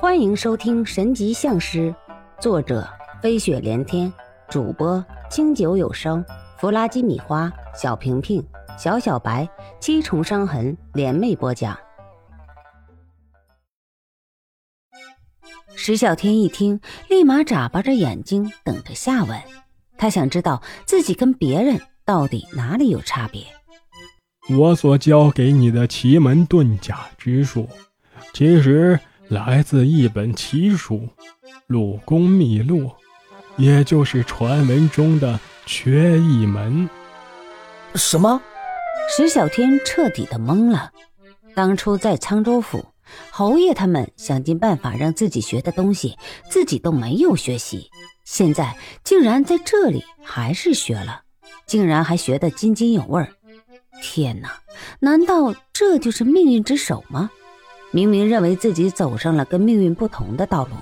欢迎收听《神级相师》，作者飞雪连天，主播清酒有声，弗拉基米花，小平平，小小白，七重伤痕联袂播讲。石小天一听，立马眨巴着眼睛等着下文。他想知道自己跟别人到底哪里有差别。我所教给你的奇门遁甲之术，其实来自一本奇书《鲁公秘录》，也就是传闻中的缺一门。什么？石小天彻底的懵了。当初在沧州府，侯爷他们想尽办法让自己学的东西，自己都没有学习，现在竟然在这里还是学了，竟然还学得津津有味儿。天哪！难道这就是命运之手吗？明明认为自己走上了跟命运不同的道路，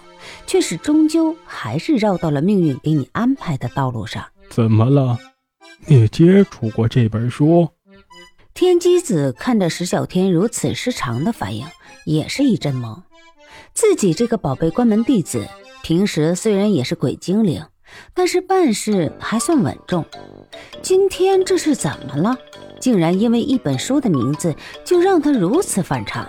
却是终究还是绕到了命运给你安排的道路上。怎么了？你接触过这本书？天机子看着石小天如此失常的反应，也是一阵懵。自己这个宝贝关门弟子，平时虽然也是鬼精灵，但是办事还算稳重。今天这是怎么了？竟然因为一本书的名字就让他如此反常。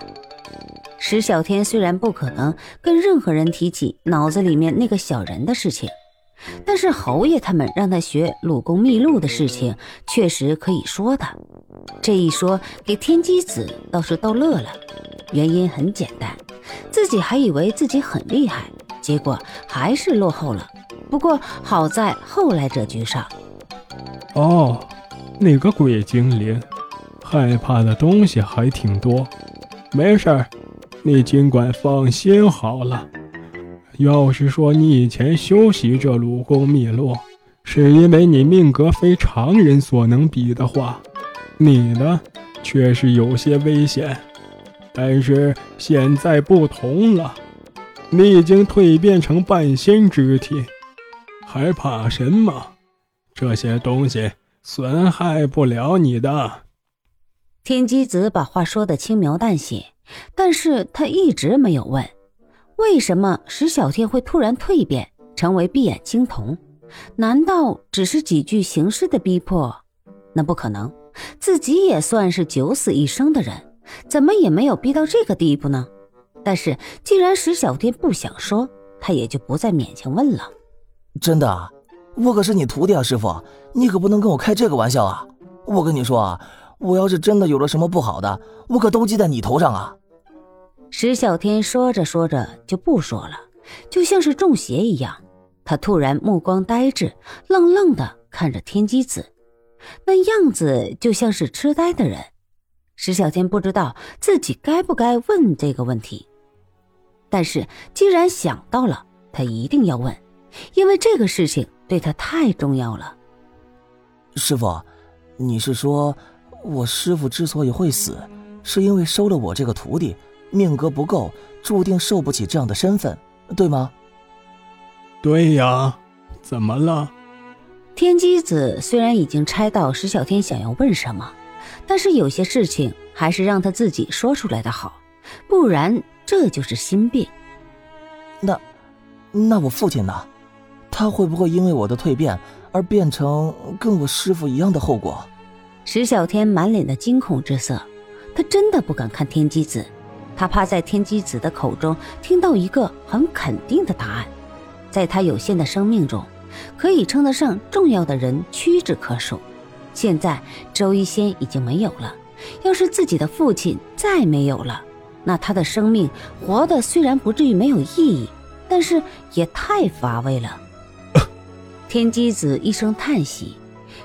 石小天虽然不可能跟任何人提起脑子里面那个小人的事情，但是侯爷他们让他学鲁公秘录的事情，确实可以说的。这一说给天机子倒是逗乐了。原因很简单，自己还以为自己很厉害，结果还是落后了。不过好在后来者居上。哦。那个鬼精灵，害怕的东西还挺多。没事儿，你尽管放心好了。要是说你以前修习这鲁公秘录，是因为你命格非常人所能比的话，你呢，确实有些危险。但是现在不同了，你已经蜕变成半仙之体，还怕什么？这些东西。损害不了你的。天机子把话说的轻描淡写，但是他一直没有问，为什么石小天会突然蜕变成为闭眼青铜？难道只是几句行事的逼迫？那不可能，自己也算是九死一生的人，怎么也没有逼到这个地步呢？但是既然石小天不想说，他也就不再勉强问了。真的。我可是你徒弟啊，师傅，你可不能跟我开这个玩笑啊！我跟你说啊，我要是真的有了什么不好的，我可都记在你头上啊！石小天说着说着就不说了，就像是中邪一样。他突然目光呆滞，愣愣的看着天机子，那样子就像是痴呆的人。石小天不知道自己该不该问这个问题，但是既然想到了，他一定要问，因为这个事情。对他太重要了，师傅，你是说我师傅之所以会死，是因为收了我这个徒弟，命格不够，注定受不起这样的身份，对吗？对呀，怎么了？天机子虽然已经猜到石小天想要问什么，但是有些事情还是让他自己说出来的好，不然这就是心病。那，那我父亲呢？他会不会因为我的蜕变而变成跟我师傅一样的后果？石小天满脸的惊恐之色，他真的不敢看天机子，他怕在天机子的口中听到一个很肯定的答案。在他有限的生命中，可以称得上重要的人屈指可数。现在周一仙已经没有了，要是自己的父亲再没有了，那他的生命活的虽然不至于没有意义，但是也太乏味了。天机子一声叹息，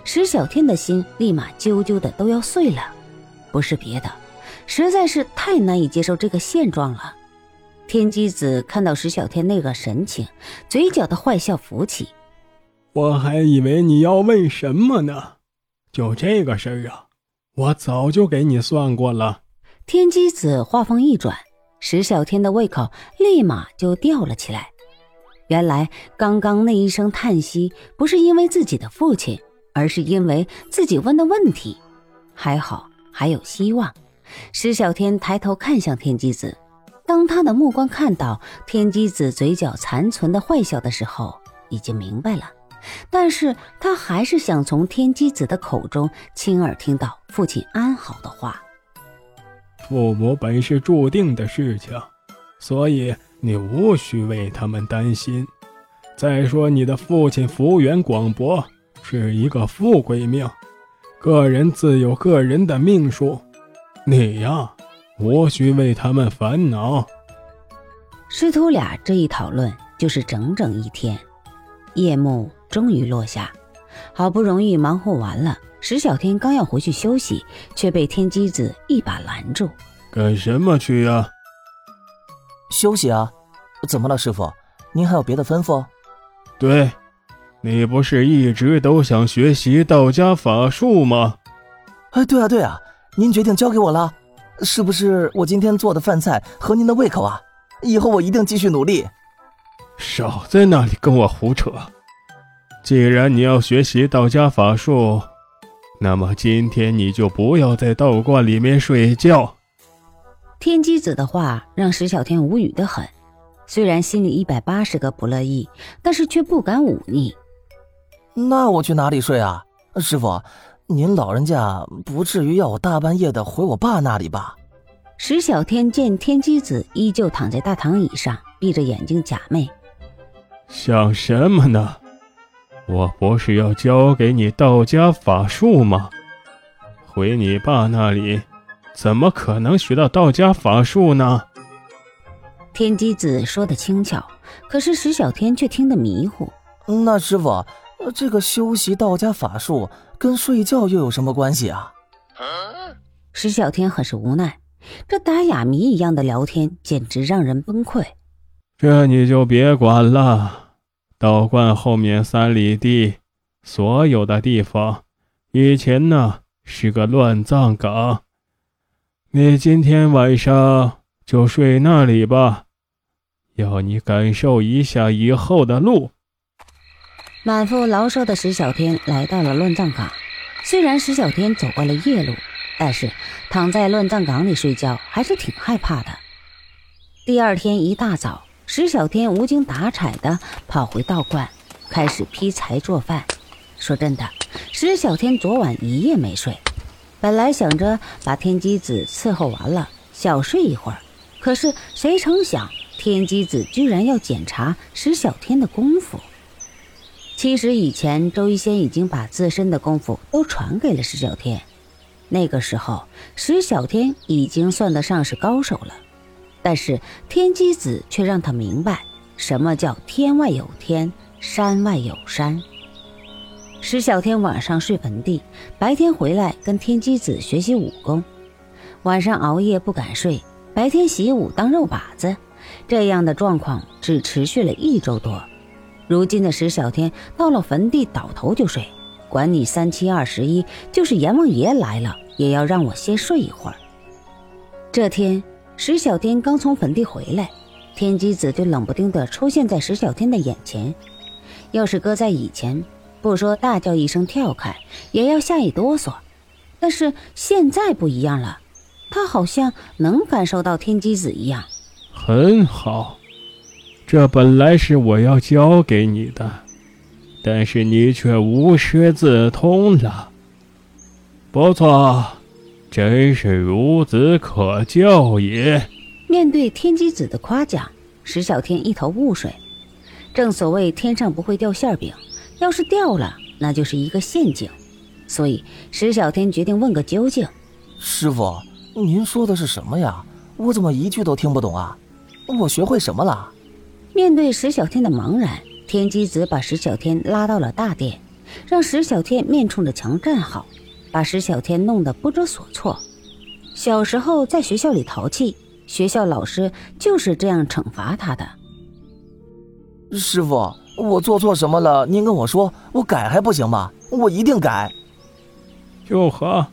石小天的心立马啾啾的都要碎了。不是别的，实在是太难以接受这个现状了。天机子看到石小天那个神情，嘴角的坏笑浮起。我还以为你要问什么呢？就这个事儿啊，我早就给你算过了。天机子话锋一转，石小天的胃口立马就吊了起来。原来刚刚那一声叹息不是因为自己的父亲，而是因为自己问的问题。还好还有希望。石小天抬头看向天机子，当他的目光看到天机子嘴角残存的坏笑的时候，已经明白了。但是他还是想从天机子的口中亲耳听到父亲安好的话。父母本是注定的事情，所以你无需为他们担心。再说，你的父亲福源广博，是一个富贵命，个人自有个人的命数。你呀，无需为他们烦恼。师徒俩这一讨论就是整整一天，夜幕。终于落下，好不容易忙活完了，石小天刚要回去休息，却被天机子一把拦住。干什么去呀？休息啊！怎么了，师傅？您还有别的吩咐？对，你不是一直都想学习道家法术吗？哎，对啊，对啊，您决定交给我了，是不是？我今天做的饭菜合您的胃口啊？以后我一定继续努力。少在那里跟我胡扯！既然你要学习道家法术，那么今天你就不要在道观里面睡觉。天机子的话让石小天无语的很，虽然心里一百八十个不乐意，但是却不敢忤逆。那我去哪里睡啊？师傅，您老人家不至于要我大半夜的回我爸那里吧？石小天见天机子依旧躺在大躺椅上，闭着眼睛假寐。想什么呢？我不是要教给你道家法术吗？回你爸那里，怎么可能学到道家法术呢？天机子说的轻巧，可是石小天却听得迷糊。那师傅，这个修习道家法术跟睡觉又有什么关系啊？石小天很是无奈，这打哑谜一样的聊天简直让人崩溃。这你就别管了。道观后面三里地，所有的地方，以前呢是个乱葬岗。你今天晚上就睡那里吧，要你感受一下以后的路。满腹牢骚的石小天来到了乱葬岗。虽然石小天走过了夜路，但是躺在乱葬岗里睡觉还是挺害怕的。第二天一大早。石小天无精打采地跑回道观，开始劈柴做饭。说真的，石小天昨晚一夜没睡，本来想着把天机子伺候完了，小睡一会儿。可是谁成想，天机子居然要检查石小天的功夫。其实以前周一仙已经把自身的功夫都传给了石小天，那个时候石小天已经算得上是高手了。但是天机子却让他明白，什么叫天外有天，山外有山。石小天晚上睡坟地，白天回来跟天机子学习武功，晚上熬夜不敢睡，白天习武当肉靶子。这样的状况只持续了一周多。如今的石小天到了坟地倒头就睡，管你三七二十一，就是阎王爷来了也要让我先睡一会儿。这天。石小天刚从坟地回来，天机子就冷不丁地出现在石小天的眼前。要是搁在以前，不说大叫一声跳开，也要吓一哆嗦。但是现在不一样了，他好像能感受到天机子一样。很好，这本来是我要教给你的，但是你却无师自通了。不错。真是孺子可教也。面对天机子的夸奖，石小天一头雾水。正所谓天上不会掉馅饼，要是掉了，那就是一个陷阱。所以石小天决定问个究竟。师傅，您说的是什么呀？我怎么一句都听不懂啊？我学会什么了？面对石小天的茫然，天机子把石小天拉到了大殿，让石小天面冲着墙站好。把石小天弄得不知所措。小时候在学校里淘气，学校老师就是这样惩罚他的。师傅，我做错什么了？您跟我说，我改还不行吗？我一定改。哟呵，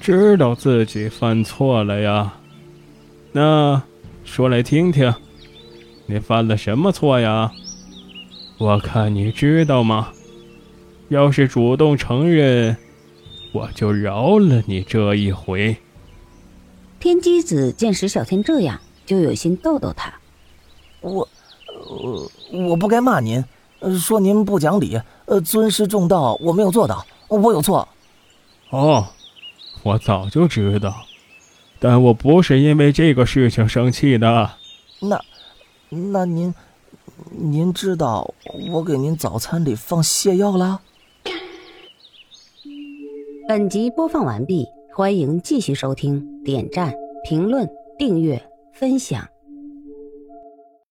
知道自己犯错了呀？那说来听听，你犯了什么错呀？我看你知道吗？要是主动承认。我就饶了你这一回。天机子见石小天这样，就有心逗逗他。我，呃，我不该骂您，说您不讲理，呃，尊师重道，我没有做到，我有错。哦，我早就知道，但我不是因为这个事情生气的。那，那您，您知道我给您早餐里放泻药了？本集播放完毕，欢迎继续收听，点赞、评论、订阅、分享。